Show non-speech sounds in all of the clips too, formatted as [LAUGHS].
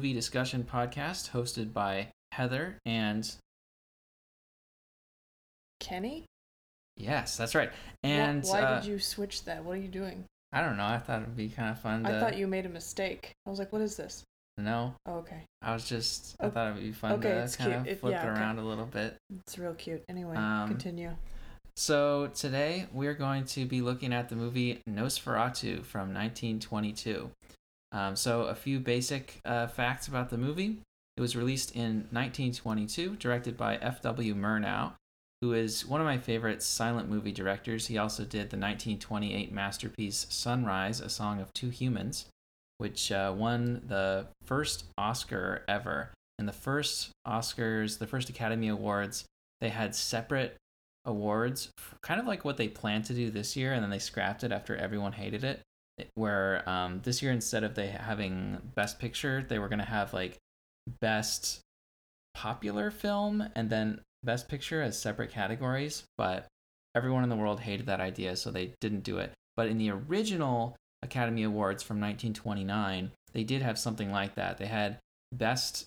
movie discussion podcast hosted by Heather and Kenny? yes, that's right. And why uh, did you switch that? What are you doing? I don't know. I thought it'd be kind of fun to I thought you made a mistake. I was like, what is this? No. Oh, okay. I was just I Oh, thought it'd be fun okay, to kind cute. of It- flip yeah, it okay. around a little bit. It's real cute. Anyway, Um, continue. So today we're going to be looking at the movie Nosferatu from 1922. Um, so a few basic uh, facts about the movie. It was released in 1922, directed by F.W. Murnau, who is one of my favorite silent movie directors. He also did the 1928 masterpiece Sunrise, A Song of Two Humans, which uh, won the first Oscar ever. And the first Oscars, the first Academy Awards, they had separate awards, kind of like what they planned to do this year, and then they scrapped it after everyone hated it. Where um, this year, instead of they having Best Picture, they were gonna have like Best Popular Film and then Best Picture as separate categories. But everyone in the world hated that idea, so they didn't do it. But in the original Academy Awards from 1929, they did have something like that. They had Best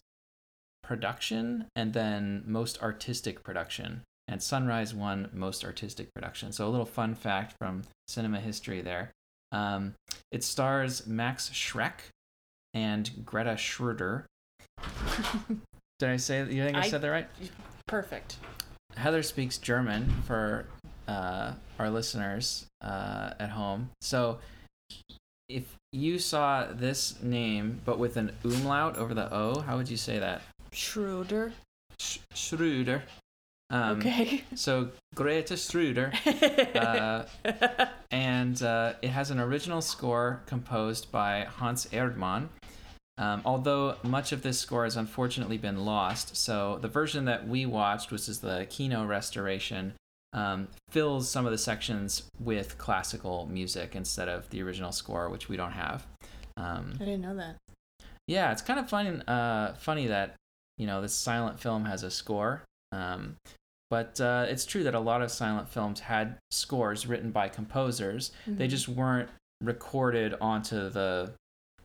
Production and then Most Artistic Production and Sunrise won Most Artistic Production. So a little fun fact from cinema history there. Um, it stars Max Schreck and Greta Schroeder. [LAUGHS] Did I say? You think I, I- said that right? Perfect. Heather speaks German for uh, our listeners uh, at home. So if you saw this name but with an umlaut over the O, how would you say that? Schroeder. Sch- Schroeder. Um, okay. So Greta Schroeder. [LAUGHS] Uh, and uh, it has an original score composed by Hans Erdmann. Um, although much of this score has unfortunately been lost, so the version that we watched, which is the Kino restoration, um, fills some of the sections with classical music instead of the original score, which we don't have. Um, I didn't know that. yeah, it's kind of fun, uh, funny that you know this silent film has a score. Um, but uh, it's true that a lot of silent films had scores written by composers. They Mhm. just weren't recorded onto the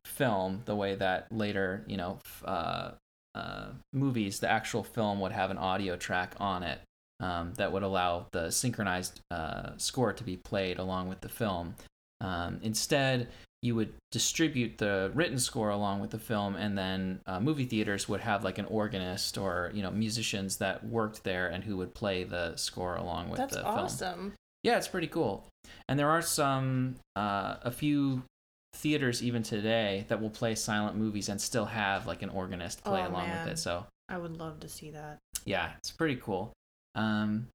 film the way that later, you know, f- uh, uh, movies, the actual film would have an audio track on it um, that would allow the synchronized uh, score to be played along with the film. Um, instead, you would distribute the written score along with the film, and then uh, movie theaters would have like an organist or you know musicians that worked there and who would play the score along with That's the film. awesome. Yeah, it's pretty cool. And there are some, uh, a few theaters even today that will play silent movies and still have like an organist play Oh, along man. with it. So I would love to see that. yeah, it's pretty cool. Um,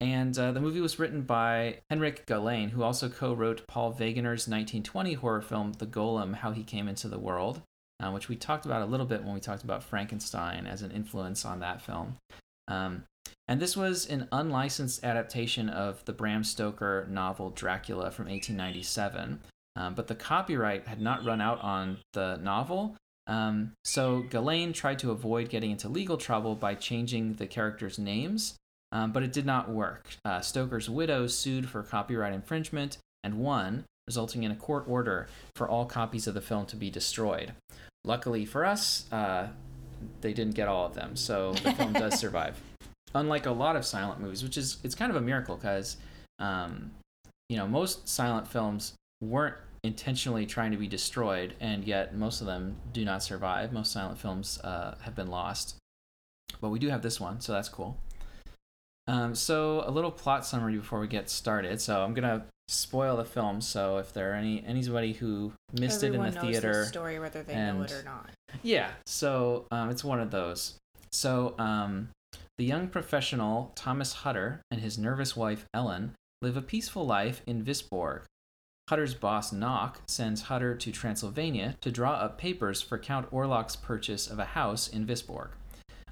and uh, the movie was written by Henrik Galeen, who also co-wrote Paul Wegener's 1920 horror film *The Golem: How He Came into the World*, uh, which we talked about a little bit when we talked about Frankenstein as an influence on that film. Um, and this was an unlicensed adaptation of the Bram Stoker novel Dracula from 1897. Um, but the copyright had not run out on the novel, um, so Galeen tried to avoid getting into legal trouble by changing the characters' names, um, but it did not work. Uh, Stoker's widow sued for copyright infringement and won, resulting in a court order for all copies of the film to be destroyed. Luckily for us, uh, they didn't get all of them, so the film does [LAUGHS] survive. Unlike a lot of silent movies, which is it's kind of a miracle because, um, you know, most silent films weren't intentionally trying to be destroyed, and yet most of them do not survive. Most silent films uh, have been lost, but we do have this one, so that's cool. Um, so a little plot summary before we get started. So I'm gonna spoil the film. So if there are any anybody who missed Everyone it in the knows theater, the story whether they know it or not. yeah, so um, it's one of those. So um, the young professional Thomas Hutter and his nervous wife Ellen live a peaceful life in Wisborg. Hutter's boss Knock sends Hutter to Transylvania to draw up papers for Count Orlok's purchase of a house in Wisborg.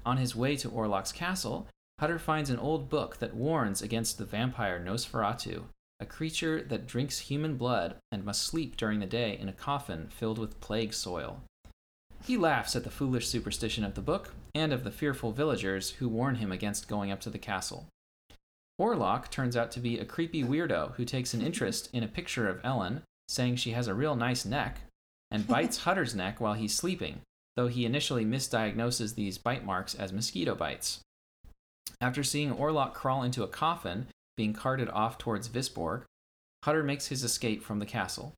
On his way to Orlok's castle, Hutter finds an old book that warns against the vampire Nosferatu, a creature that drinks human blood and must sleep during the day in a coffin filled with plague soil. He laughs at the foolish superstition of the book and of the fearful villagers who warn him against going up to the castle. Orlok turns out to be a creepy weirdo who takes an interest in a picture of Ellen, saying she has a real nice neck, and [LAUGHS] bites Hutter's neck while he's sleeping, though he initially misdiagnoses these bite marks as mosquito bites. After seeing Orlok crawl into a coffin being carted off towards Wisborg, Hutter makes his escape from the castle.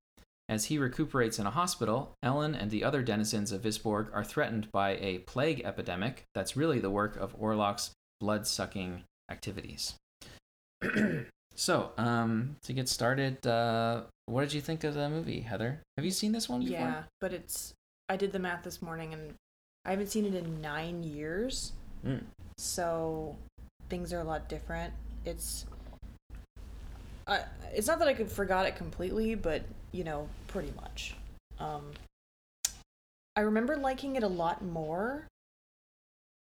As he recuperates in a hospital, Ellen and the other denizens of Wisborg are threatened by a plague epidemic that's really the work of Orlok's blood sucking activities. [CLEARS THROAT] so, um, to get started, uh, what did you think of the movie, Heather? Have you seen this one before? Yeah, but it's. I did the math this morning and I haven't seen it in nine years. Mm. So things are a lot different. It's. I, it's not that I could forgot it completely, but you know, pretty much. Um, I remember liking it a lot more,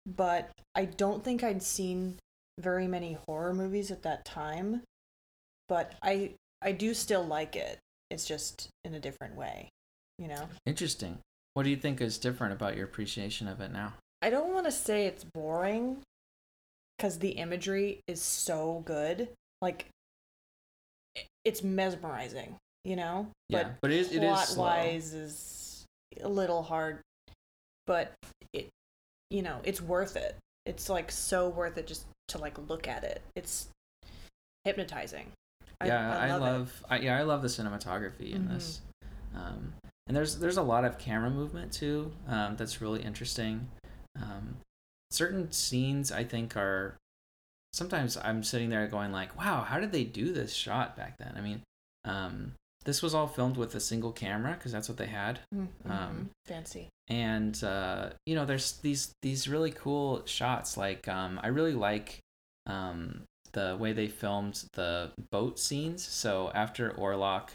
but I don't think I'd seen very many horror movies at that time. But I I do still like it. It's just in a different way, you know. Interesting. What do you think is different about your appreciation of it now? I don't want to say it's boring because the imagery is so good. Like, it's mesmerizing, you know? Yeah, but it is- it is plot slow. wise is a little hard, but it, you know, it's worth it. It's like so worth it just to like look at it. It's hypnotizing. yeah, I, it. love. I, yeah, I love the cinematography in this. Mm-hmm. Um, and there's there's a lot of camera movement too. Um, that's really interesting. Um, certain scenes I think are. Sometimes I'm sitting there going like, "Wow, how did they do this shot back then?" I mean, um, this was all filmed with a single camera because that's what they had. Mhm. um, Fancy. and uh, you know there's these these really cool shots like um, i really like um, the way they filmed the boat scenes so after orlok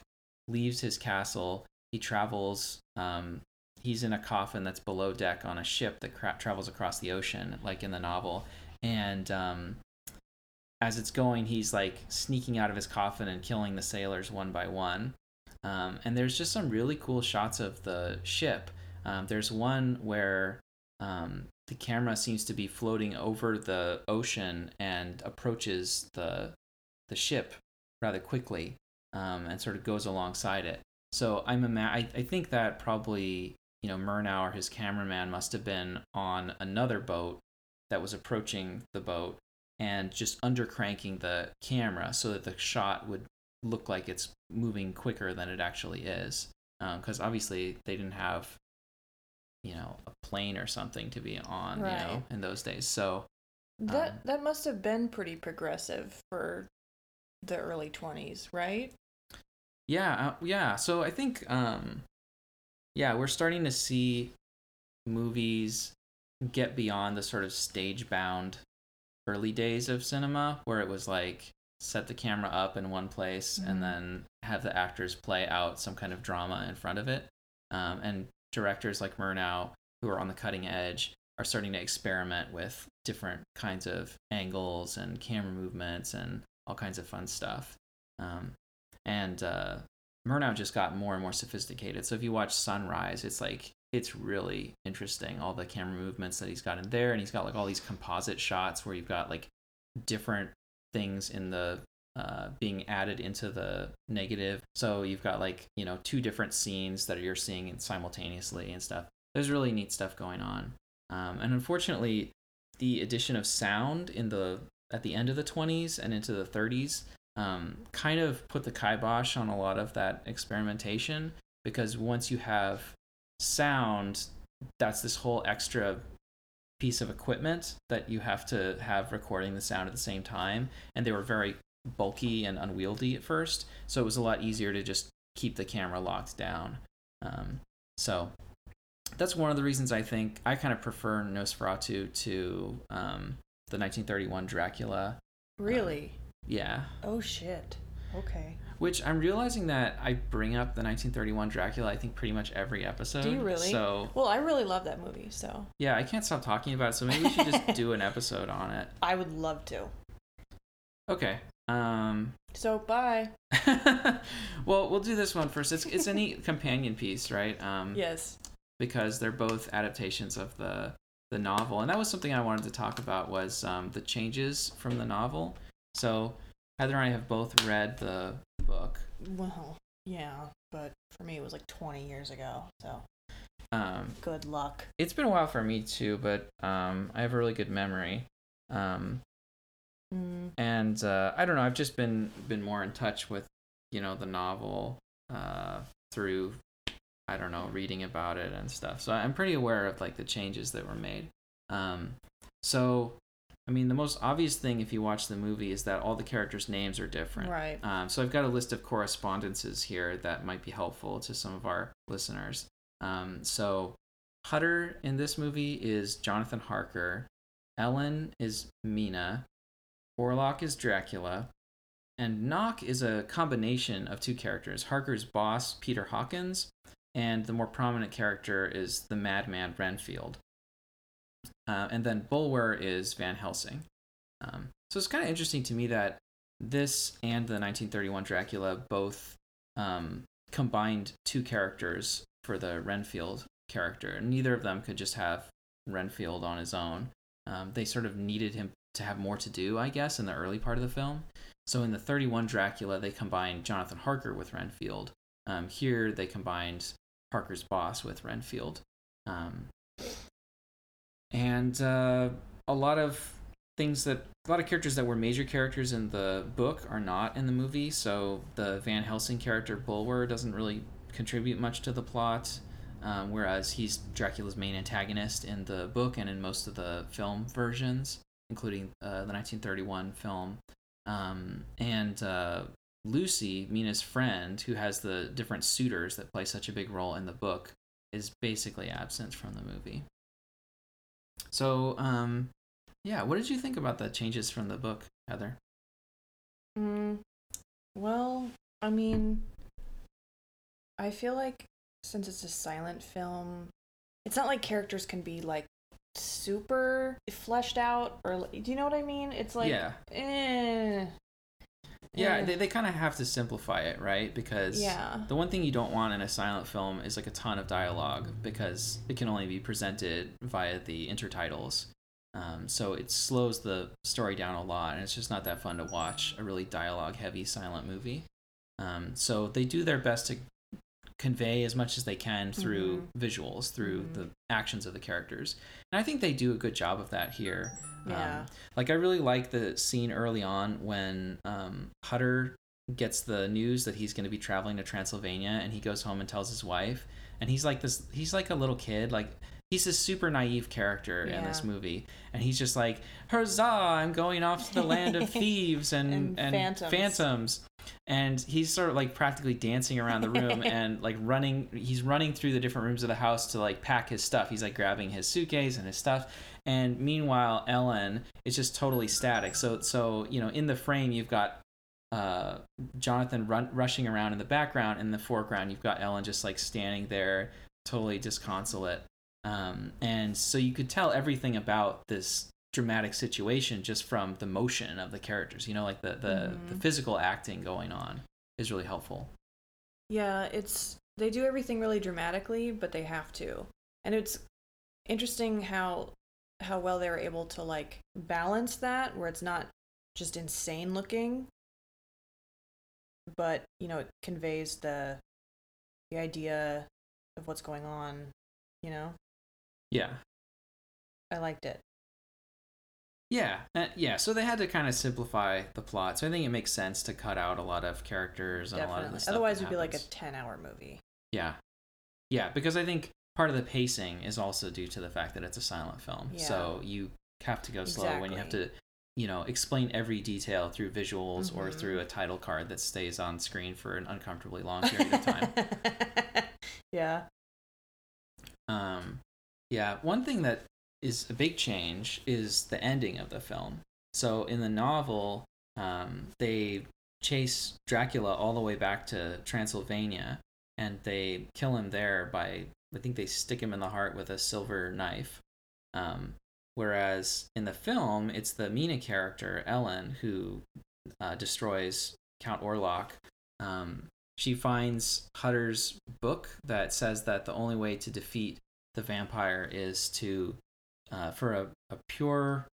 leaves his castle he travels um, he's in a coffin that's below deck on a ship that cra- travels across the ocean like in the novel. And um, as it's going he's like sneaking out of his coffin and killing the sailors one by one. Um, and there's just some really cool shots of the ship. Um, there's one where um, the camera seems to be floating over the ocean and approaches the the ship rather quickly um, and sort of goes alongside it. So I'm ima- I, I think that probably you know Murnau or his cameraman must have been on another boat that was approaching the boat and just undercranking the camera so that the shot would look like it's moving quicker than it actually is. Because obviously they didn't have you know a plane or something to be on you know in those days. So That Um, that must have been pretty progressive for the early 20s, right? yeah uh, yeah. So i think um yeah we're starting to see movies get beyond the sort of stage bound early days of cinema where it was like set the camera up in one place Mhm. and then have the actors play out some kind of drama in front of it um, and directors like murnau who are on the cutting edge are starting to experiment with different kinds of angles and camera movements and all kinds of fun stuff um, and uh, Murnau just got more and more sophisticated. So if you watch Sunrise, it's like it's really interesting all the camera movements that he's got in there, and he's got like all these composite shots where you've got like different things in the uh, being added into the negative. So you've got like you know two different scenes that you're seeing simultaneously and stuff. There's really neat stuff going on, um, and unfortunately, the addition of sound in the at the end of the 20s and into the 30s um, kind of put the kibosh on a lot of that experimentation because once you have sound, that's this whole extra piece of equipment that you have to have recording the sound at the same time. And they were very bulky and unwieldy at first, so it was a lot easier to just keep the camera locked down. Um, so that's one of the reasons I think I kind of prefer Nosferatu to um, the 1931 Dracula. Really? Yeah, oh shit. Okay. which I'm realizing that I bring up the 1931 Dracula, I think pretty much every episode. Do you really? So Well, I really love that movie, so yeah, I can't stop talking about it. So maybe we should just do an [LAUGHS] episode on it. I would love to. Okay. Um. So bye. [LAUGHS] well, we'll do this one first. It's it's a neat companion piece, right? Um, Yes. because they're both adaptations of the the novel, and that was something I wanted to talk about was um, the changes from the novel. So Heather and I have both read the book, Well, yeah, but for me it was like 20 years ago. So Um, Good luck. it's been a while for me too, but um, I have a really good memory. Um, Mm, and uh, I don't know. I've just been been more in touch with you know the novel uh, through I don't know reading about it and stuff. So I'm pretty aware of like the changes that were made. Um, so I mean, the most obvious thing if you watch the movie is that all the characters' names are different. right. Um, so I've got a list of correspondences here that might be helpful to some of our listeners. Um, so Hutter in this movie is Jonathan Harker. Ellen is Mina. Orlok is Dracula. And Knock is a combination of two characters Harker's boss, Peter Hawkins, and the more prominent character is the madman Renfield. Uh, and then Bulwer is Van Helsing. Um, so it's kind of interesting to me that this and the 1931 Dracula both um, combined two characters for the Renfield character. Neither of them could just have Renfield on his own. Um, they sort of needed him to have more to do, I guess, in the early part of the film. So in the 31 Dracula, they combined Jonathan Harker with Renfield. Um, here, they combined Harker's boss with Renfield. Um, and uh, a lot of things that a lot of characters that were major characters in the book are not in the movie. So the Van Helsing character Bulwer doesn't really contribute much to the plot, um, whereas he's Dracula's main antagonist in the book and in most of the film versions, including uh, the 1931 film. Um, and uh, Lucy, Mina's friend, who has the different suitors that play such a big role in the book, is basically absent from the movie. So, um, yeah, what did you think about the changes from the book, Heather? Mm, well, I mean, I feel like since it's a silent film, it's not like characters can be like super fleshed out or do you know what I mean? It's like yeah, eh. Yeah, they, they kind of have to simplify it, right? Because yeah. the one thing you don't want in a silent film is like a ton of dialogue because it can only be presented via the intertitles. Um, so it slows the story down a lot, and it's just not that fun to watch a really dialogue heavy silent movie. Um, so they do their best to convey as much as they can through visuals, through Mhm. the actions of the characters. And I think they do a good job of that here. Yeah. Um, like I really like the scene early on when um, Hutter gets the news that he's going to be traveling to Transylvania, and he goes home and tells his wife, and he's like this. He's like a little kid, like. He's a super naive character in this movie, and he's just like, "Huzzah! I'm going off to the land of [LAUGHS] thieves and And and, phantoms." phantoms." And he's sort of like practically dancing around the room [LAUGHS] and like running. He's running through the different rooms of the house to like pack his stuff. He's like grabbing his suitcase and his stuff, and meanwhile ellen is just totally static so so you know in the frame you've got uh jonathan run, rushing around in the background in the foreground you've got ellen just like standing there totally disconsolate um and so you could tell everything about this dramatic situation just from the motion of the characters you know like the the, the Mhm. physical acting going on is really helpful Yeah, it's they do everything really dramatically, but they have to. And it's interesting how how well they were able to like balance that where it's not just insane looking, but you know, it conveys the the idea of what's going on, you know? yeah I liked it. Yeah, uh, yeah. So they had to kind of simplify the plot. So I think it makes sense to cut out a lot of characters and a lot of Definitely. the stuff. Otherwise it'd be like a 10-hour movie. yeah, yeah. Because I think part of the pacing is also due to the fact that it's a silent film. So you have to go slow when you have to, you know, explain every detail through visuals or Mhm. through a title card that stays on screen for an uncomfortably long period of time. [LAUGHS] yeah. Um, yeah, one thing that is a big change is the ending of the film. So in the novel, um, they chase Dracula all the way back to Transylvania, and they kill him there by I think they stick him in the heart with a silver knife. Um, whereas in the film, it's the Mina character Ellen who uh, destroys Count Orlok. Um, she finds Hutter's book that says that the only way to defeat the vampire is to uh, for a, a pure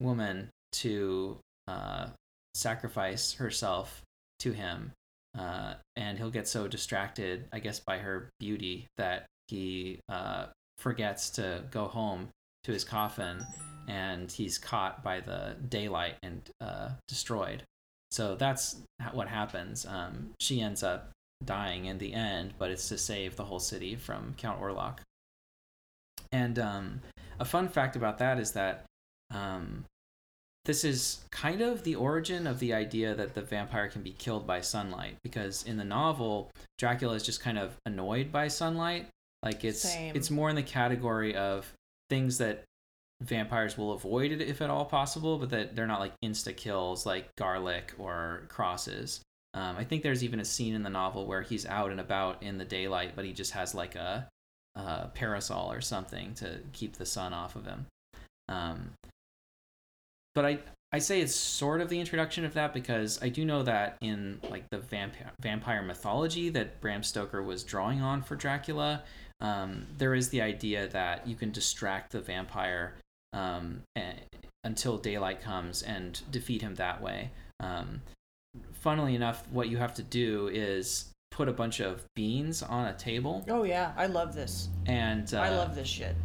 woman to uh, sacrifice herself to him uh, and he'll get so distracted i guess by her beauty that he uh, forgets to go home to his coffin, and he's caught by the daylight and uh, destroyed. So that's what happens. Um, she ends up dying in the end, but it's to save the whole city from Count Orlok. And um, a fun fact about that is that um, this is kind of the origin of the idea that the vampire can be killed by sunlight because in the novel dracula is just kind of annoyed by sunlight like it's Same. it's more in the category of things that vampires will avoid it if at all possible but that they're not like insta kills like garlic or crosses um, i think there's even a scene in the novel where he's out and about in the daylight but he just has like a, a parasol or something to keep the sun off of him um, but I I say it's sort of the introduction of that because I do know that in like the vampire vampire mythology that Bram Stoker was drawing on for Dracula, um, there is the idea that you can distract the vampire um, a- until daylight comes and defeat him that way. Um, funnily enough, what you have to do is put a bunch of beans on a table, Oh yeah, I love this. and uh, I love this shit.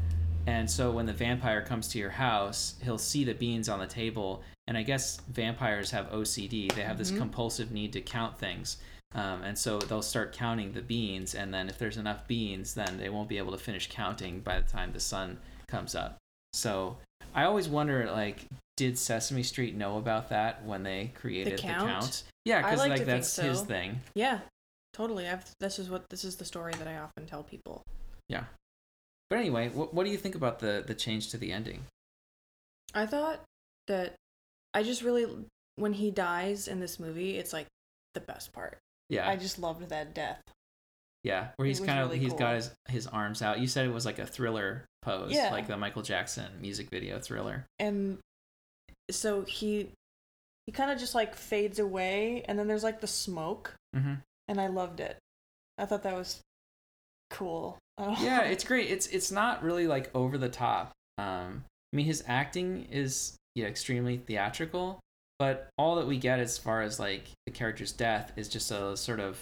and so when the vampire comes to your house, he'll see the beans on the table. And I guess vampires have OCD. They have this Mhm. compulsive need to count things. Um, and so they'll start counting the beans. And then if there's enough beans, then they won't be able to finish counting by the time the sun comes up. So I always wonder, like, did Sesame Street know about that when they created the count? count? Yeah, because like like that's his thing. Yeah, totally. I've this is what this is the story that I often tell people. Yeah. But anyway, what, what do you think about the the change to the ending? I thought that I just really when he dies in this movie, it's like the best part. Yeah. I just loved that death. Yeah, where he's kind of really he's cool. got his his arms out. You said it was like a thriller pose, Yeah. like the Michael Jackson music video thriller. and so he he kind of just like fades away and then there's like the smoke hmm and i loved it i thought that was cool Oh. Yeah, [LAUGHS] it's great. It's it's not really like over the top. Um, I mean, his acting is yeah extremely theatrical, but all that we get as far as like the character's death is just a sort of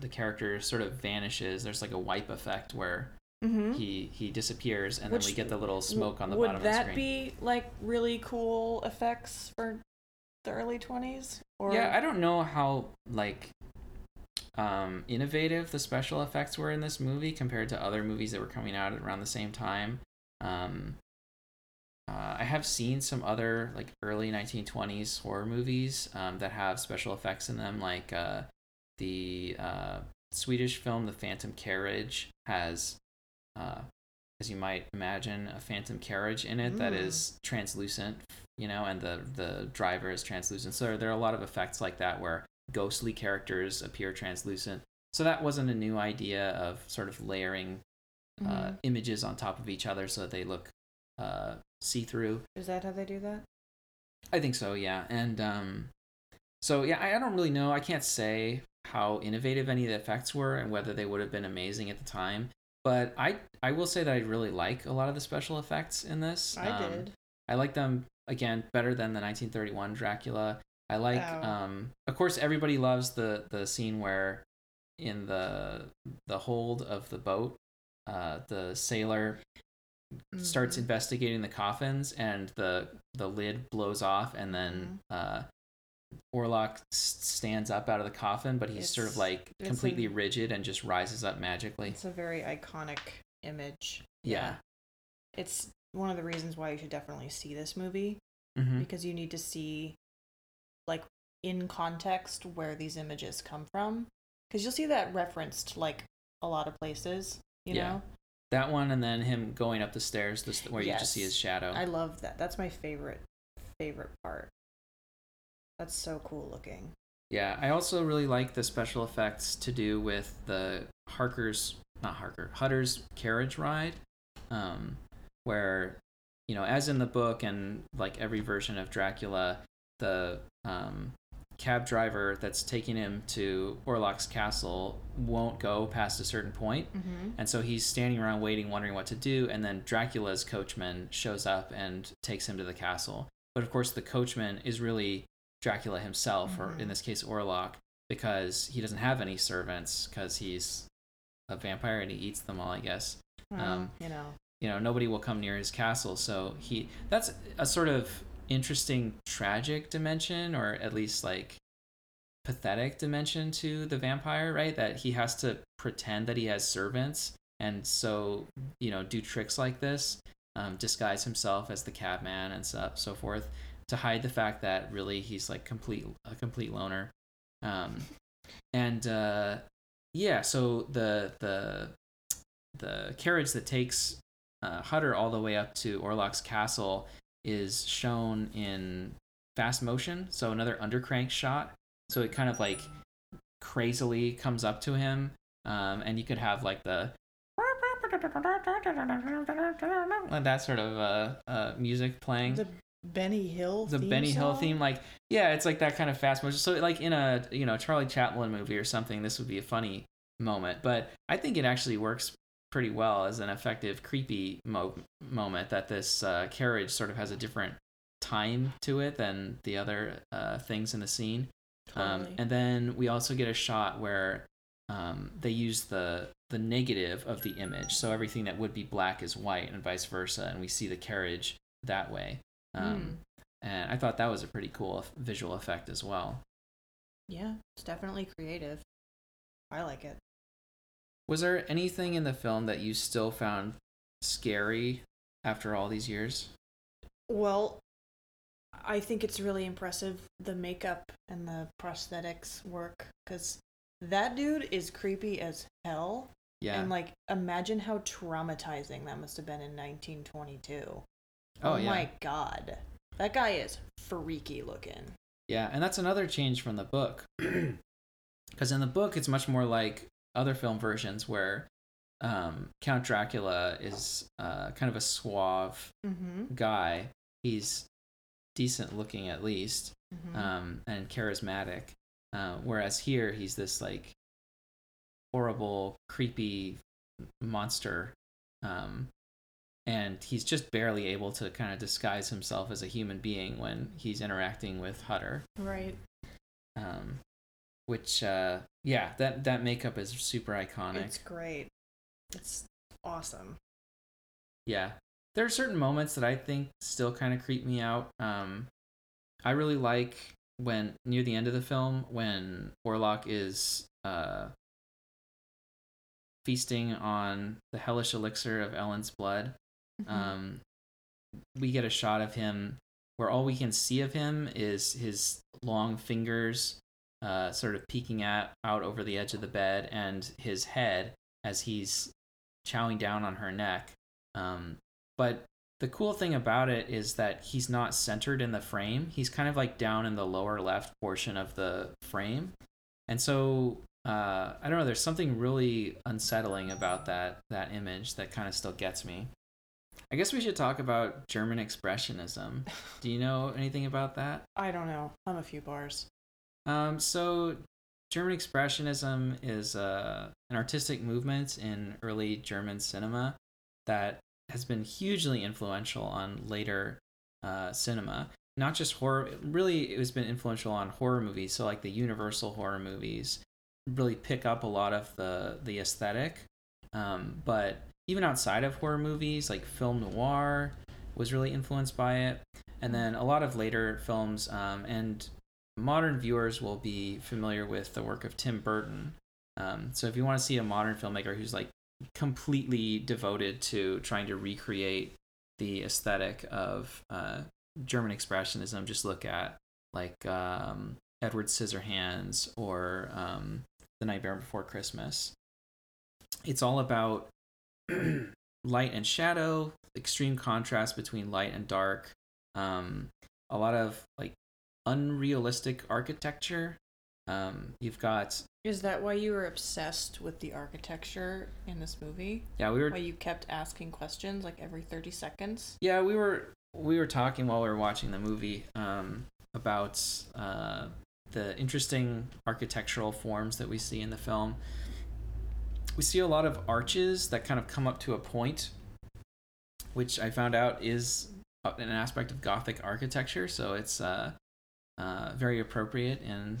the character sort of vanishes. There's like a wipe effect where Mhm. he he disappears, and Which- then we get the little smoke on the bottom of the screen. Would that be like really cool effects for the early 20s or Yeah, I don't know how like um innovative the special effects were in this movie compared to other movies that were coming out around the same time. Um uh, I have seen some other like early 1920s horror movies um, that have special effects in them, like uh, the uh, Swedish film The Phantom Carriage has, uh, as you might imagine, a phantom carriage in it that Mm. is translucent, you know, and the the driver is translucent. So there are a lot of effects like that where ghostly characters appear translucent. So that wasn't a new idea of sort of layering uh, Mhm. images on top of each other so that they look uh, see through. is that how they do that I think so, yeah. And um, so yeah, I, I don't really know. I can't say how innovative any of the effects were and whether they would have been amazing at the time. But I I will say that I really like a lot of the special effects in this. i Um, did I like them again better than the 1931 Dracula. I like Oh. um of course everybody loves the the scene where in the the hold of the boat uh the sailor starts Mhm. investigating the coffins and the the lid blows off and then Mm-hmm. uh Orlok stands up out of the coffin but he's sort of like completely a- rigid and just rises up magically. it's a very iconic image Yeah. it's one of the reasons why you should definitely see this movie Mhm. because you need to see like in context where these images come from because you'll see that referenced like a lot of places you Yeah. know That one and then him going up the stairs this where you just see his shadow. i love that. That's my favorite favorite part. That's so cool looking. Yeah, I also really like the special effects to do with the Harker's not Harker Hutter's carriage ride, um, where you know, as in the book and like every version of Dracula, the um, cab driver that's taking him to Orlok's castle won't go past a certain point. mm-hmm. And so he's standing around waiting, wondering what to do. And then Dracula's coachman shows up and takes him to the castle. But of course, the coachman is really Dracula himself, or in this case, Orlok, because he doesn't have any servants because he's a vampire and he eats them all, I guess. Um, you know. you know nobody will come near his castle so he that's a sort of interesting tragic dimension or at least like pathetic dimension to the vampire right? That he has to pretend that he has servants and so you know do tricks like this um, disguise himself as the cabman and so, so forth to hide the fact that really he's like complete a complete loner. Um, and uh, yeah so the the the carriage that takes uh, Hutter all the way up to Orlok's castle is shown in fast motion, so another undercrank shot. So it kind of like crazily comes up to him, um, and you could have like the like that sort of uh, uh, music playing The Benny Hill. the Benny Hill theme, like yeah, it's like that kind of fast motion. So like in a you know Charlie Chaplin movie or something, this would be a funny moment. But I think it actually works pretty well as an effective creepy mo- moment. That this uh, carriage sort of has a different time to it than the other uh, things in the scene. Um, and then we also get a shot where um, they use the the negative of the image, so everything that would be black is white, and vice versa, and we see the carriage that way. Um, And I thought that was a pretty cool visual effect as well. yeah, it's definitely creative. I like it. Was there anything in the film that you still found scary after all these years? Well, I think it's really impressive the makeup and the prosthetics work because that dude is creepy as hell. Yeah. And like, imagine how traumatizing that must have been in 1922. Oh, Oh, yeah. my god, that guy is freaky looking. Yeah, and that's another change from the book. [CLEARS THROAT] Because in the book, it's much more like other film versions where um, Count Dracula is uh, kind of a suave Mm-hmm. guy. He's decent looking at least, mm-hmm. um, and charismatic. Uh, whereas here, he's this like horrible, creepy monster. Um, and he's just barely able to kind of disguise himself as a human being when he's interacting with Hutter. right. Um, which, uh, yeah, that, that makeup is super iconic. It's great. It's awesome. Yeah. There are certain moments that I think still kind of creep me out. Um, I really like when near the end of the film when Orlok is uh, feasting on the hellish elixir of Ellen's blood. Mm-hmm. Um, we get a shot of him where all we can see of him is his long fingers uh, sort of peeking at, out over the edge of the bed and his head as he's chowing down on her neck. Um, but the cool thing about it is that he's not centered in the frame. He's kind of like down in the lower left portion of the frame. And so uh, I don't know, there's something really unsettling about that that image that kind of still gets me. I guess we should talk about German expressionism. [LAUGHS] Do you know anything about that? I don't know. I'm a few bars. Um, so German expressionism is uh, an artistic movement in early German cinema that has been hugely influential on later uh, cinema. Not just horror, really, it has been influential on horror movies. So, like the Universal horror movies, really pick up a lot of the the aesthetic. Um, but even outside of horror movies, like film noir was really influenced by it, and then a lot of later films um, and modern viewers will be familiar with the work of Tim Burton. Um, so if you want to see a modern filmmaker who's like completely devoted to trying to recreate the aesthetic of uh, German expressionism, just look at like um, Edward Scissorhands or um, The Nightmare Before Christmas. It's all about [CLEARS THROAT] light and shadow, extreme contrast between light and dark, um, a lot of like unrealistic architecture. Um, you've got Is that why you were obsessed with the architecture in this movie? yeah we were Why you kept asking questions like every 30 seconds? yeah we were we were talking while we were watching the movie um, about uh, the interesting architectural forms that we see in the film. We see a lot of arches that kind of come up to a point, which I found out is an aspect of Gothic architecture. So it's uh, uh, very appropriate in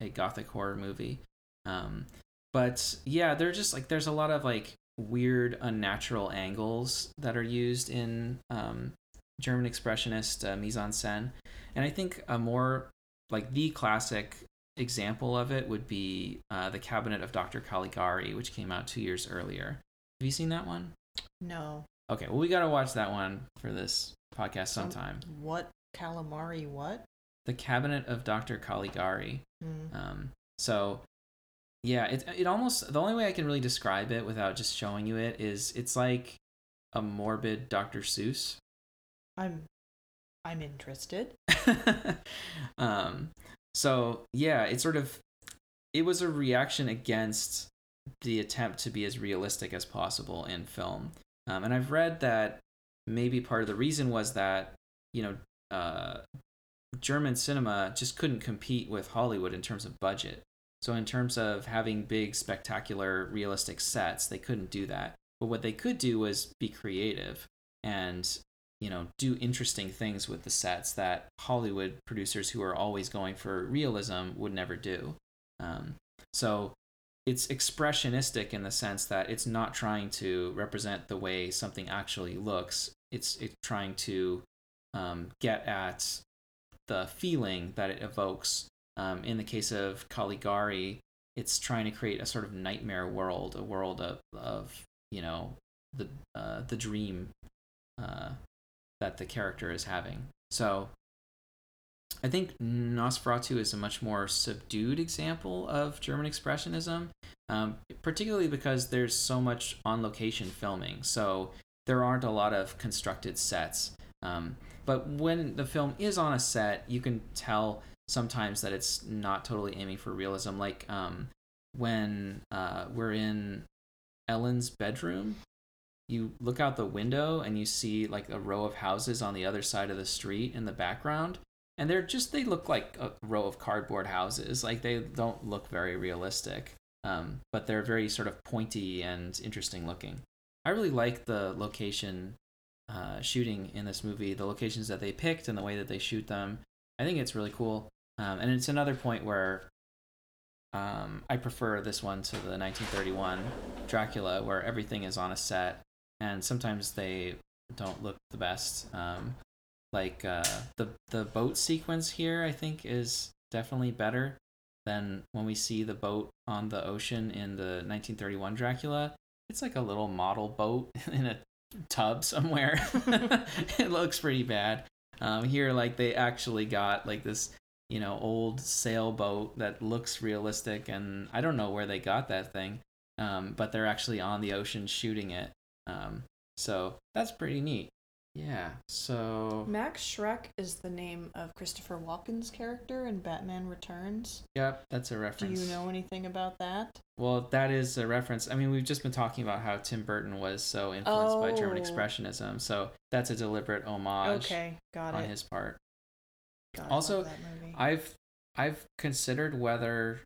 a Gothic horror movie. Um, but yeah, they're just like there's a lot of like weird, unnatural angles that are used in um, German expressionist uh, mise en scène. And I think a more like the classic example of it would be uh, the Cabinet of Dr. Caligari, which came out two years earlier. Have you seen that one? No. Okay, well, we got to watch that one for this podcast sometime. What calamari? What? The Cabinet of Dr. Caligari. Hmm. Um, so, yeah, it, it almost, the only way I can really describe it without just showing you it is it's like a morbid Dr. Seuss. I'm, I'm interested. [LAUGHS] um, so yeah, it sort of it was a reaction against the attempt to be as realistic as possible in film. Um, and I've read that maybe part of the reason was that you know uh, German cinema just couldn't compete with Hollywood in terms of budget. So in terms of having big, spectacular, realistic sets, they couldn't do that. But what they could do was be creative and you know do interesting things with the sets that Hollywood producers who are always going for realism would never do. Um, so it's expressionistic in the sense that it's not trying to represent the way something actually looks. It's it's trying to um, get at the feeling that it evokes. Um, in the case of Caligari, it's trying to create a sort of nightmare world, a world of, of you know the uh, the dream uh, that the character is having. So I think Nosferatu is a much more subdued example of German expressionism, um, particularly because there's so much on location filming. So there aren't a lot of constructed sets. Um, but when the film is on a set, you can tell sometimes that it's not totally aiming for realism. Like um, when uh, we're in Ellen's bedroom, you look out the window and you see like a row of houses on the other side of the street in the background. And they're just they look like a row of cardboard houses. Like they don't look very realistic um, but they're very sort of pointy and interesting looking. I really like the location uh, shooting in this movie the locations that they picked and the way that they shoot them i think it's really cool. Um, and it's another point where um, i prefer this one to the 1931 dracula where everything is on a set and sometimes they don't look the best. Um, like uh, the the boat sequence here i think is definitely better than when we see the boat on the ocean in the 1931 dracula. It's like a little model boat [LAUGHS] in a tub somewhere. [LAUGHS] [LAUGHS] It looks pretty bad. Um, here like they actually got like this you know old sailboat that looks realistic and i don't know where they got that thing um, but they're actually on the ocean shooting it. Um, so that's pretty neat yeah, so Max Schreck is the name of Christopher Walken's character in Batman Returns. yep, that's a reference. Do you know anything about that? Well, that is a reference. I mean, we've just been talking about how Tim Burton was so influenced by German Oh. expressionism, so that's a deliberate homage Okay, got on it. his part. God, Also, love that movie. I've I've considered whether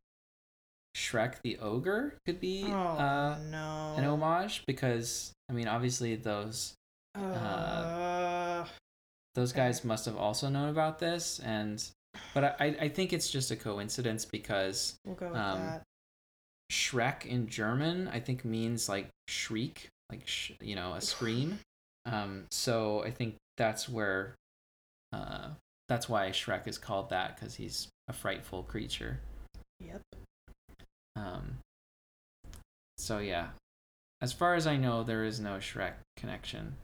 Shrek the Ogre could be oh uh, no. an homage because I mean, obviously those Uh, those guys must have also known about this, and but I I think it's just a coincidence because we'll go with um, that. Shrek in German, I think means like shriek, like sh- you know, a scream. [SIGHS] Um, so I think that's where, uh, that's why Shrek is called that because he's a frightful creature. Yep. Um, so yeah, as far as I know, there is no Shrek connection.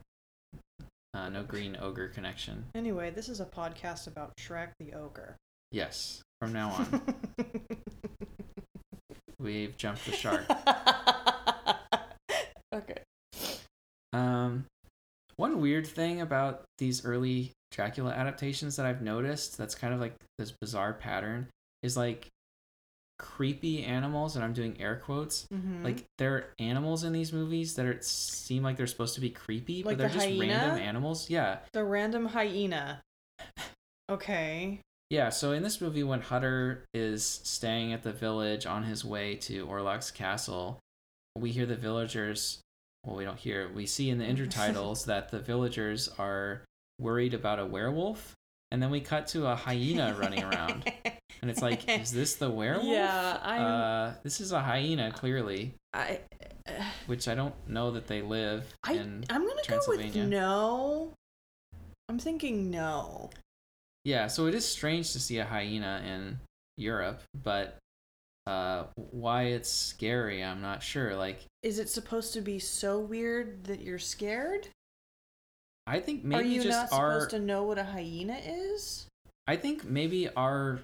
Uh, no green ogre connection. Anyway, this is a podcast about Shrek the Ogre. Yes, from now on, [LAUGHS] we've jumped the shark. [LAUGHS] okay. Um, one weird thing about these early Dracula adaptations that I've noticed that's kind of like this bizarre pattern is like creepy animals, and I'm doing air quotes. Mhm. Like there are animals in these movies that are seem like they're supposed to be creepy, Like but they're the just random animals. Yeah, the random hyena. [LAUGHS] Okay. yeah. So in this movie, when Hutter is staying at the village on his way to Orlok's castle, we hear the villagers. Well, we don't hear. We see in the [LAUGHS] intertitles that the villagers are worried about a werewolf, and then we cut to a hyena running around. [LAUGHS] and it's like, [LAUGHS] is this the werewolf? Yeah, I'm- Uh, this is a hyena, clearly, I, which I don't know that they live I, in. I'm gonna go with no. I'm thinking no. Yeah, so it is strange to see a hyena in Europe, but uh, why it's scary, I'm not sure. Like, Is it supposed to be so weird that you're scared? I think maybe Are you just not our. supposed to know what a hyena is? I think maybe our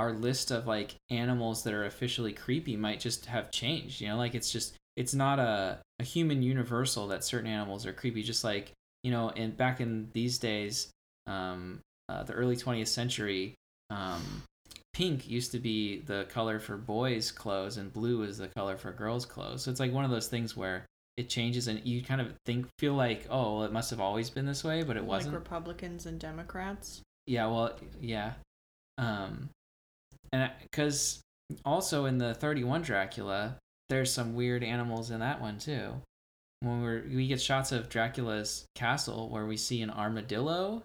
our list of like animals that are officially creepy might just have changed. You know, like it's just it's not a, a human universal that certain animals are creepy. Just like you know, and back in these days, um, uh, the early twentieth century, um, pink used to be the color for boys' clothes, and blue is the color for girls' clothes. So it's like one of those things where it changes, and you kind of think feel like, oh, well, it must have always been this way, but it wasn't. Like Republicans and Democrats. Yeah, well, yeah. Um and cuz also in the 31 Dracula, there's some weird animals in that one too. When we're we get shots of Dracula's castle where we see an armadillo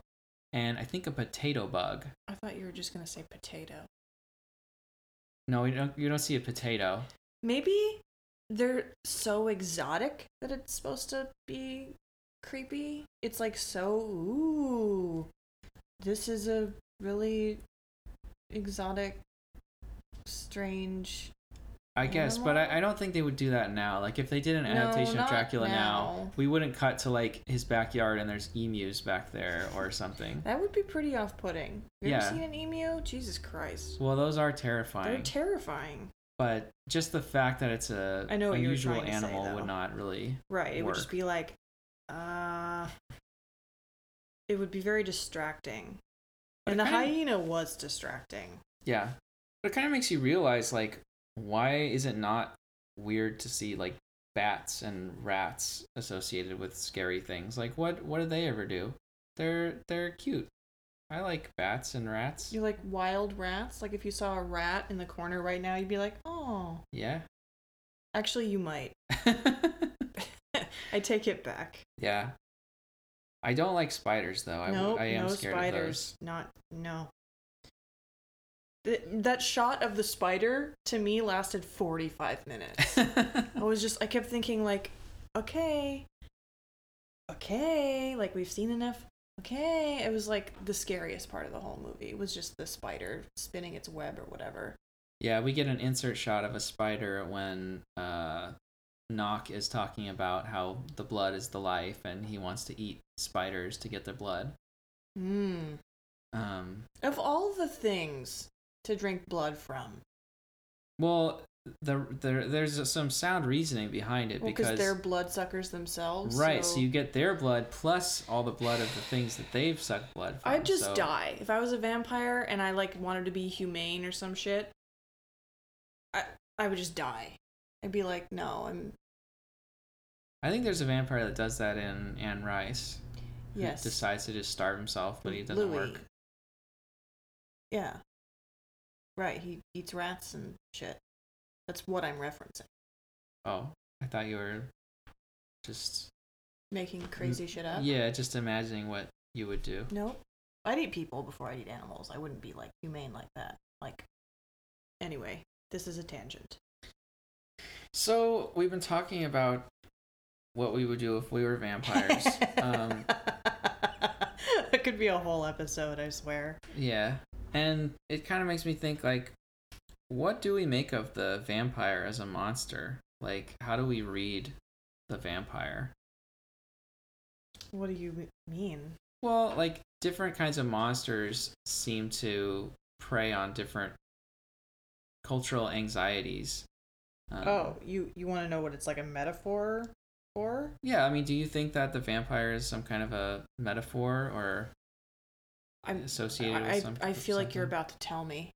and I think a potato bug. I thought you were just gonna say potato. No, you don't you don't see a potato. Maybe they're so exotic that it's supposed to be creepy. It's like so ooh. This is a really exotic strange I guess, but I, I don't think they would do that now. Like if they did an No, adaptation of Dracula now, now. we wouldn't cut to like his backyard and there's emus back there or something. that would be pretty off putting. You Yeah. ever seen an emu? Jesus Christ. Well, those are terrifying. They're terrifying. but just the fact that it's a I know what you were unusual say, animal though. would not really Right. It would just be like uh it would be very distracting. But and the kinda- hyena was distracting. yeah but it kind of makes you realize like why is it not weird to see like bats and rats associated with scary things like what what did they ever do they're they're cute i like bats and rats You like wild rats? Like if you saw a rat in the corner right now, you'd be like, "Oh." yeah Actually, you might. [LAUGHS] I take it back. yeah i don't like spiders though i, no, w- I am no scared spiders. Not no. Th- that shot of the spider to me lasted 45 minutes. [LAUGHS] I was just I kept thinking like, okay. Okay, like we've seen enough. Okay, it was like the scariest part of the whole movie. It was just the spider spinning its web or whatever. Yeah, we get an insert shot of a spider when uh, Knock is talking about how the blood is the life and he wants to eat spiders to get their blood. Hmm. Um, Of all the things to drink blood from, well, the, the, there's some sound reasoning behind it well, because they're bloodsuckers themselves. right, so... you get their blood plus all the blood of the things that they've sucked blood from. I'd just so- die if I was a vampire and I like wanted to be humane or some shit. I I would just die. I'd be like, no, I'm I think there's a vampire that does that in Anne Rice. yes. decides to just starve himself, but he doesn't Louis. work. Yeah. Right, he eats rats and shit. That's what I'm referencing. Oh, I thought you were just Making crazy shit up. Yeah, just imagining what you would do. Nope. I'd eat people before I'd eat animals. I wouldn't be like humane like that. Like anyway, this is a tangent. So we've been talking about what we would do if we were vampires. [LAUGHS] um, could be a whole episode, I swear. yeah, and it kind of makes me think like, what do we make of the vampire as a monster? Like, how do we read the vampire? What do you mean? Well, like different kinds of monsters seem to prey on different cultural anxieties. Um, oh, you you want to know what it's like a metaphor Yeah, I mean, do you think that the vampire is some kind of a metaphor or I'm associated with I, some? I feel like you're about to tell me.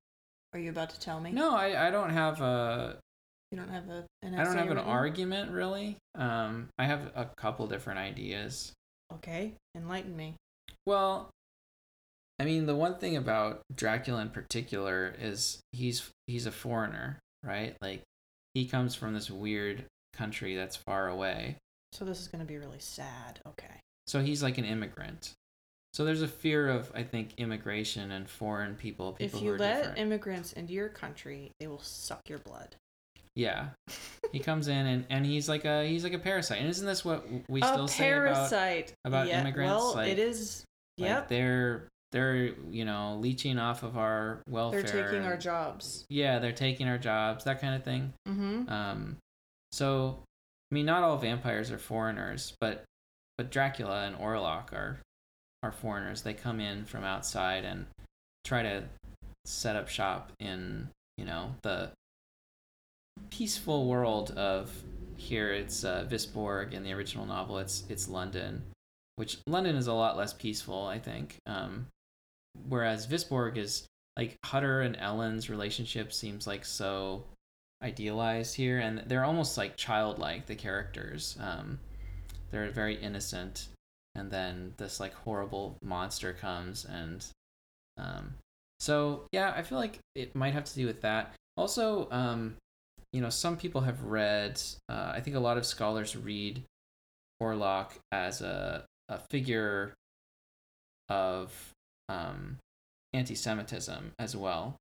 Are you about to tell me? No, I, I don't have a You don't have a an I don't have an written? argument really. Um, I have a couple different ideas. Okay, enlighten me. Well, I mean, the one thing about Dracula in particular is he's he's a foreigner, right? Like he comes from this weird country that's far away. So this is going to be really sad. Okay. So he's like an immigrant. so there's a fear of I think immigration and foreign people, people if you let different. immigrants into your country, they will suck your blood. yeah, he [LAUGHS] comes in and, and he's like a he's like a parasite. And isn't this what we a still say about parasite about yeah, immigrants, Well, like- it is. like, they're they're you know leeching off of our welfare. they're taking our jobs. Yeah, they're taking our jobs, that kind of thing. Mm-hmm. Um, so, I mean, not all vampires are foreigners, but but Dracula and Orlok are are foreigners. They come in from outside and try to set up shop in you know the peaceful world of here. It's uh, Wisborg in the original novel. It's it's London, which London is a lot less peaceful, I think. Um, whereas Wisborg is like Hutter and Ellen's relationship seems like so idealized here and they're almost like childlike the characters. Um they're very innocent and then this like horrible monster comes and um so yeah i feel like it might have to do with that. Also um you know some people have read uh, i think a lot of scholars read orlok as a, a figure of um anti-semitism as well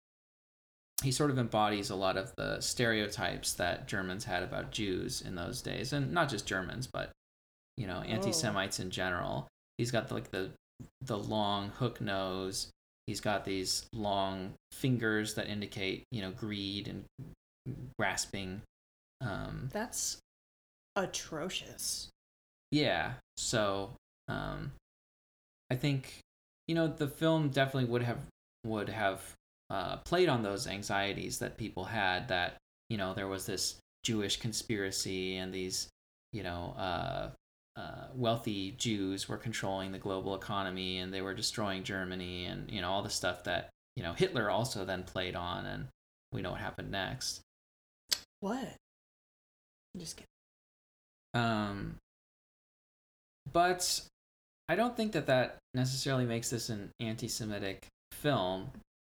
he sort of embodies a lot of the stereotypes that Germans had about Jews in those days, and not just Germans, but you know, anti-Semites in general. He's got like the the long hook nose. He's got these long fingers that indicate you know greed and grasping. Um, That's atrocious. yeah, so um, I think you know the film definitely would have would have uh, played on those anxieties that people had that you know there was this Jewish conspiracy and these you know uh, uh, wealthy Jews were controlling the global economy and they were destroying Germany and you know all the stuff that you know Hitler also then played on and we know what happened next. What? I'm just kidding. Um, but I don't think that that necessarily makes this an anti-Semitic film.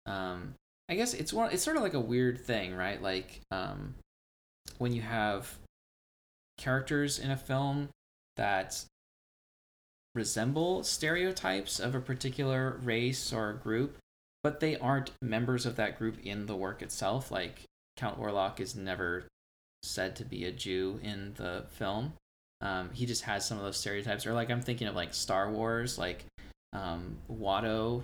Um, I guess it's one. It's sort of like a weird thing, right? Like um, when you have characters in a film that resemble stereotypes of a particular race or group, but they aren't members of that group in the work itself. Like Count Orlok is never said to be a Jew in the film. Um, he just has some of those stereotypes. Or like I'm thinking of like Star Wars, like um, Watto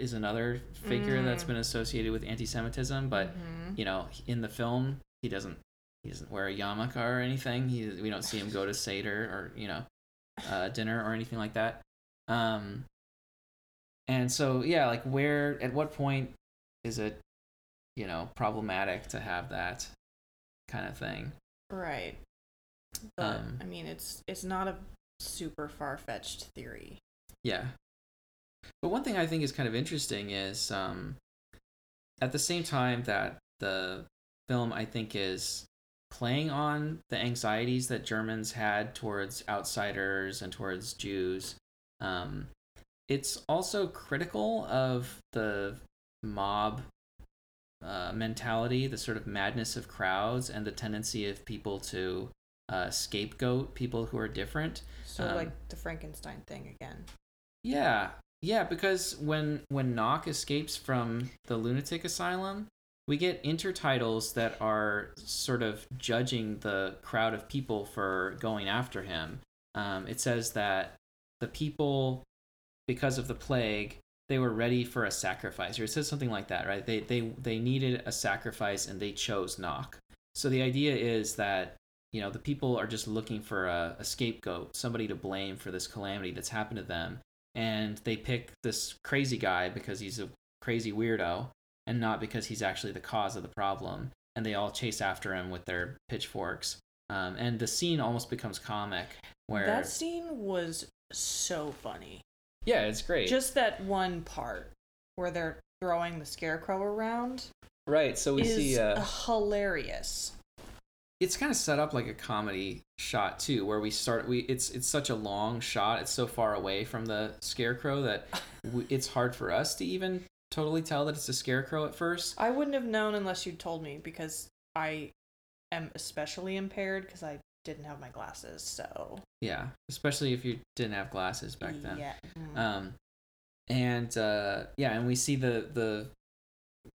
is another figure that's been associated with anti-Semitism, but Mhm. you know, in the film, he doesn't he doesn't wear a yarmulke or anything. He we don't see him go to seder or you know, uh, dinner or anything like that. Um, and so yeah, like where at what point is it, you know, problematic to have that kind of thing? right. But Um, I mean, it's it's not a super far fetched theory. Yeah. But one thing I think is kind of interesting is um, at the same time that the film, I think, is playing on the anxieties that Germans had towards outsiders and towards Jews, um, it's also critical of the mob uh, mentality, the sort of madness of crowds, and the tendency of people to uh, scapegoat people who are different. So Um, like the Frankenstein thing again. Yeah, yeah, because when when Knock escapes from the lunatic asylum, we get intertitles that are sort of judging the crowd of people for going after him. Um, it says that the people, because of the plague, they were ready for a sacrifice, or it says something like that, right? They they they needed a sacrifice and they chose Knock. So the idea is that you know the people are just looking for a, a scapegoat, somebody to blame for this calamity that's happened to them, and they pick this crazy guy because he's a crazy weirdo and not because he's actually the cause of the problem and they all chase after him with their pitchforks um, and the scene almost becomes comic where That scene was so funny. yeah it's great Just that one part where they're throwing the scarecrow around right so we see uh, hilarious. It's kind of set up like a comedy shot too where we start we it's it's such a long shot it's so far away from the scarecrow that [LAUGHS] w it's hard for us to even totally tell that it's a scarecrow at first I wouldn't have known unless you told me because I am especially impaired because I didn't have my glasses, so Yeah, especially if you didn't have glasses back then. Yeah. Mm. Um, and uh, yeah, and we see the the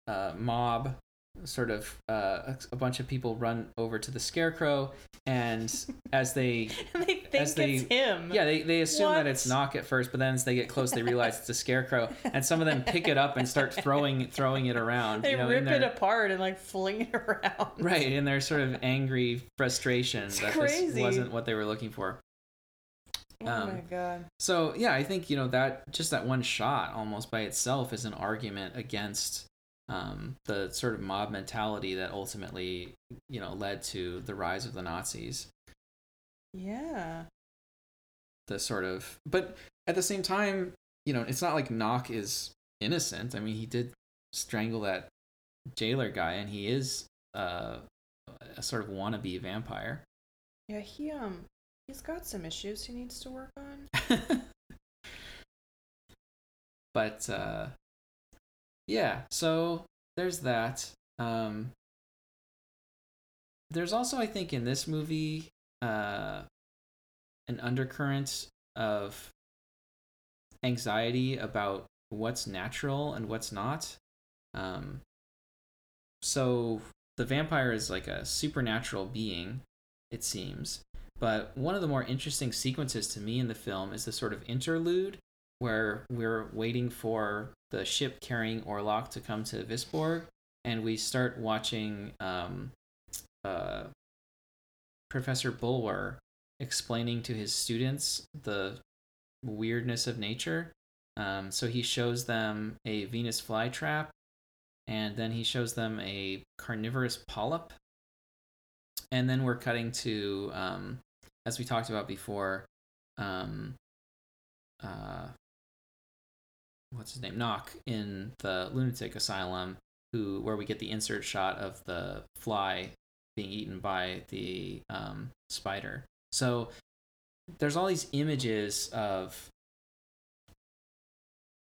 uh, mob sort of uh, a, a bunch of people run over to the scarecrow, and [LAUGHS] as they they think as they- it's him. yeah they, they assume that it's Knock at first, but then as they get close, they realize it's a scarecrow, and some of them pick it up and start throwing throwing it around. They you know, rip in it apart and like fling it around. Right, in their sort of angry frustration It's that crazy. this wasn't what they were looking for. Oh Um, my god. So yeah, I think you know that just that one shot almost by itself is an argument against um, the sort of mob mentality that ultimately you know led to the rise of the Nazis. Yeah. The sort of, but at the same time, you know, it's not like Knock is innocent. I mean, he did strangle that jailer guy, and he is uh, a sort of wannabe vampire. Yeah, he um he's got some issues he needs to work on. [LAUGHS] but uh yeah so there's that um there's also i think in this movie uh an undercurrent of anxiety about what's natural and what's not um so the vampire is like a supernatural being it seems but one of the more interesting sequences to me in the film is the sort of interlude where we're waiting for the ship carrying Orlok to come to Wisborg, and we start watching um, uh, Professor Bulwer explaining to his students the weirdness of nature. Um, so he shows them a Venus flytrap, and then he shows them a carnivorous polyp. And then we're cutting to, um, as we talked about before, um, uh, what's his name Knock in the lunatic asylum who where we get the insert shot of the fly being eaten by the um, spider. So there's all these images of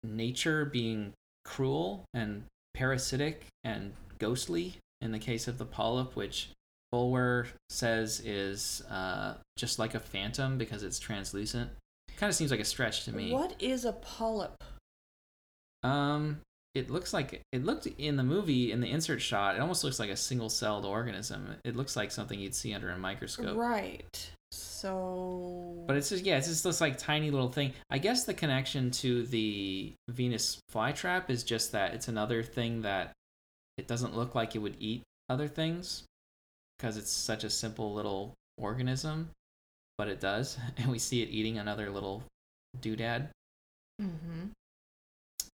nature being cruel and parasitic and ghostly in the case of the polyp which Bulwer says is uh, just like a phantom because it's translucent. Kind of seems like a stretch to me. What is a polyp? Um, it looks like it looked in the movie in the insert shot. It almost looks like a single-celled organism. It looks like something you'd see under a microscope. Right. So But it's just yeah, it's just this like tiny little thing. I guess the connection to the Venus flytrap is just that it's another thing that it doesn't look like it would eat other things because it's such a simple little organism, but it does, [LAUGHS] and we see it eating another little doodad. hmm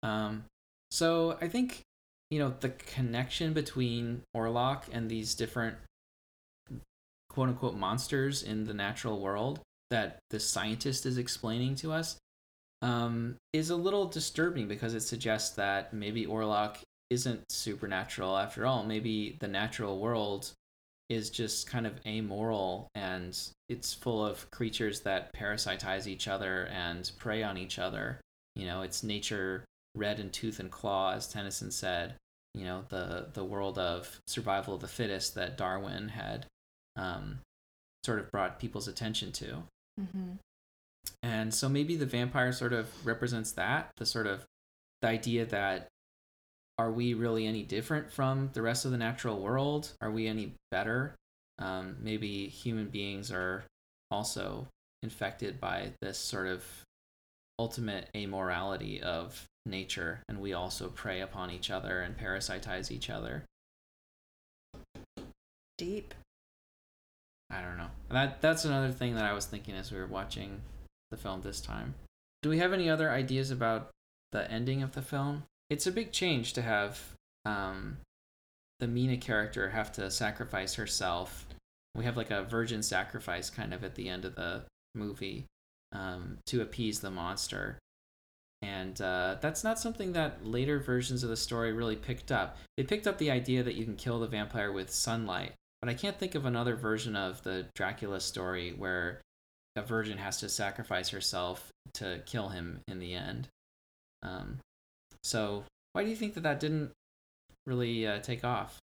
Um, so I think you know the connection between Orlok and these different quote unquote monsters in the natural world that the scientist is explaining to us um, is a little disturbing because it suggests that maybe Orlok isn't supernatural after all. Maybe the natural world is just kind of amoral and it's full of creatures that parasitize each other and prey on each other. You know, it's nature red in tooth and claw, as Tennyson said. You know, the the world of survival of the fittest that Darwin had um, sort of brought people's attention to. hmm And so maybe the vampire sort of represents that the sort of the idea that are we really any different from the rest of the natural world? Are we any better? Um, maybe human beings are also infected by this sort of ultimate amorality of nature, and we also prey upon each other and parasitize each other. Deep. I don't know. That that's another thing that I was thinking as we were watching the film this time. Do we have any other ideas about the ending of the film? It's a big change to have um, the Mina character have to sacrifice herself. We have like a virgin sacrifice kind of at the end of the movie um, to appease the monster. And uh, that's not something that later versions of the story really picked up. They picked up the idea that you can kill the vampire with sunlight, but I can't think of another version of the Dracula story where a virgin has to sacrifice herself to kill him in the end. Um, so why do you think that that didn't really uh, take off?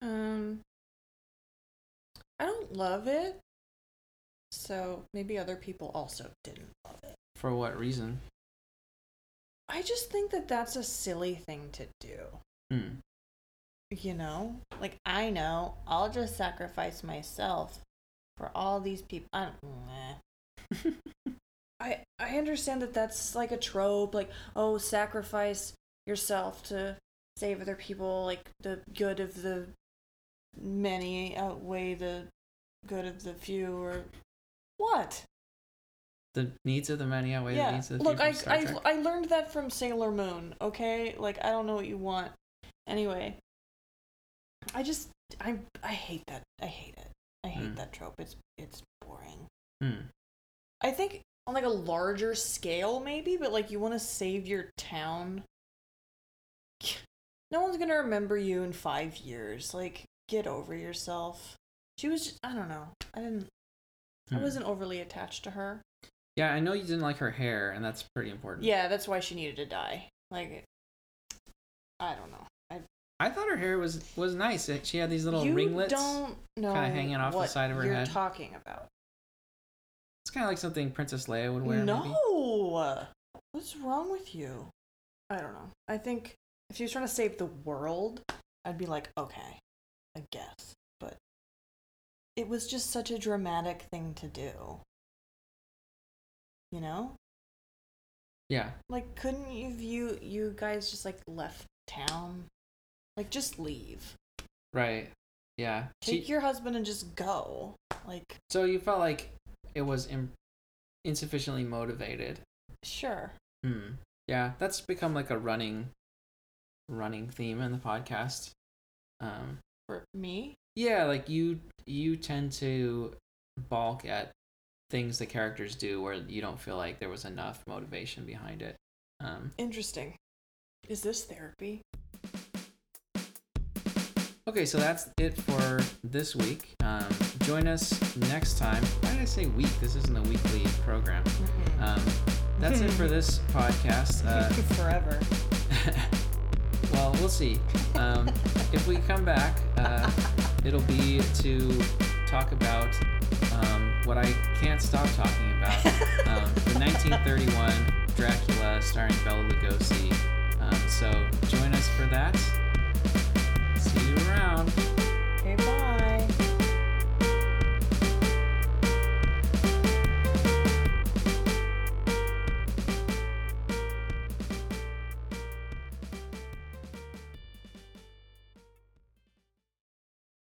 Um I don't love it. So maybe other people also didn't love it. For what reason? I just think that that's a silly thing to do. Hmm. You know? Like, I know I'll just sacrifice myself for all these people. I don't. [LAUGHS] I, I understand that that's like a trope, like, oh, sacrifice yourself to save other people, like, the good of the many outweigh the good of the few, or what? The needs of the many outweigh the needs of the Look, I, I, I learned that from Sailor Moon, okay? Like, I don't know what you want. Anyway, I just, I, I hate that. I hate it. I hate Mm. that trope. It's, it's boring. Hmm. I think on like a larger scale, maybe, but like you want to save your town. [SIGHS] No one's gonna remember you in five years. Like, get over yourself. She was just, I don't know. I didn't, I Hmm. wasn't overly attached to her. Yeah, I know you didn't like her hair, and that's pretty important. Yeah, that's why she needed to die. Like, I don't know. I I thought her hair was was nice. She had these little you ringlets. don't know kinda hanging off the side of her you're head. talking about. It's kind of like something Princess Leia would wear. no, Maybe. what's wrong with you? I don't know. I think if she was trying to save the world, I'd be like, okay, I guess. But it was just such a dramatic thing to do. You know, Yeah. like, couldn't you you you guys just like left town? Like, just leave. Right. Yeah. Take She- your husband and just go. Like, so you felt like it was Im- insufficiently motivated. sure. Hmm. Yeah, that's become like a running, running theme in the podcast. Um. For me, Yeah, like you you tend to balk at things the characters do where you don't feel like there was enough motivation behind it. Um. interesting. Is this therapy? Okay, so that's it for this week. Um, join us next time. Why did I say week? This isn't a weekly program. Um, that's it for [LAUGHS] this podcast. Uh, [LAUGHS] Forever. [LAUGHS] well, we'll see. Um, if we come back, uh, it'll be to talk about um, what I can't stop talking about. [LAUGHS] um, the 1931 Dracula starring Bela Lugosi. Um, so join us for that. See you around.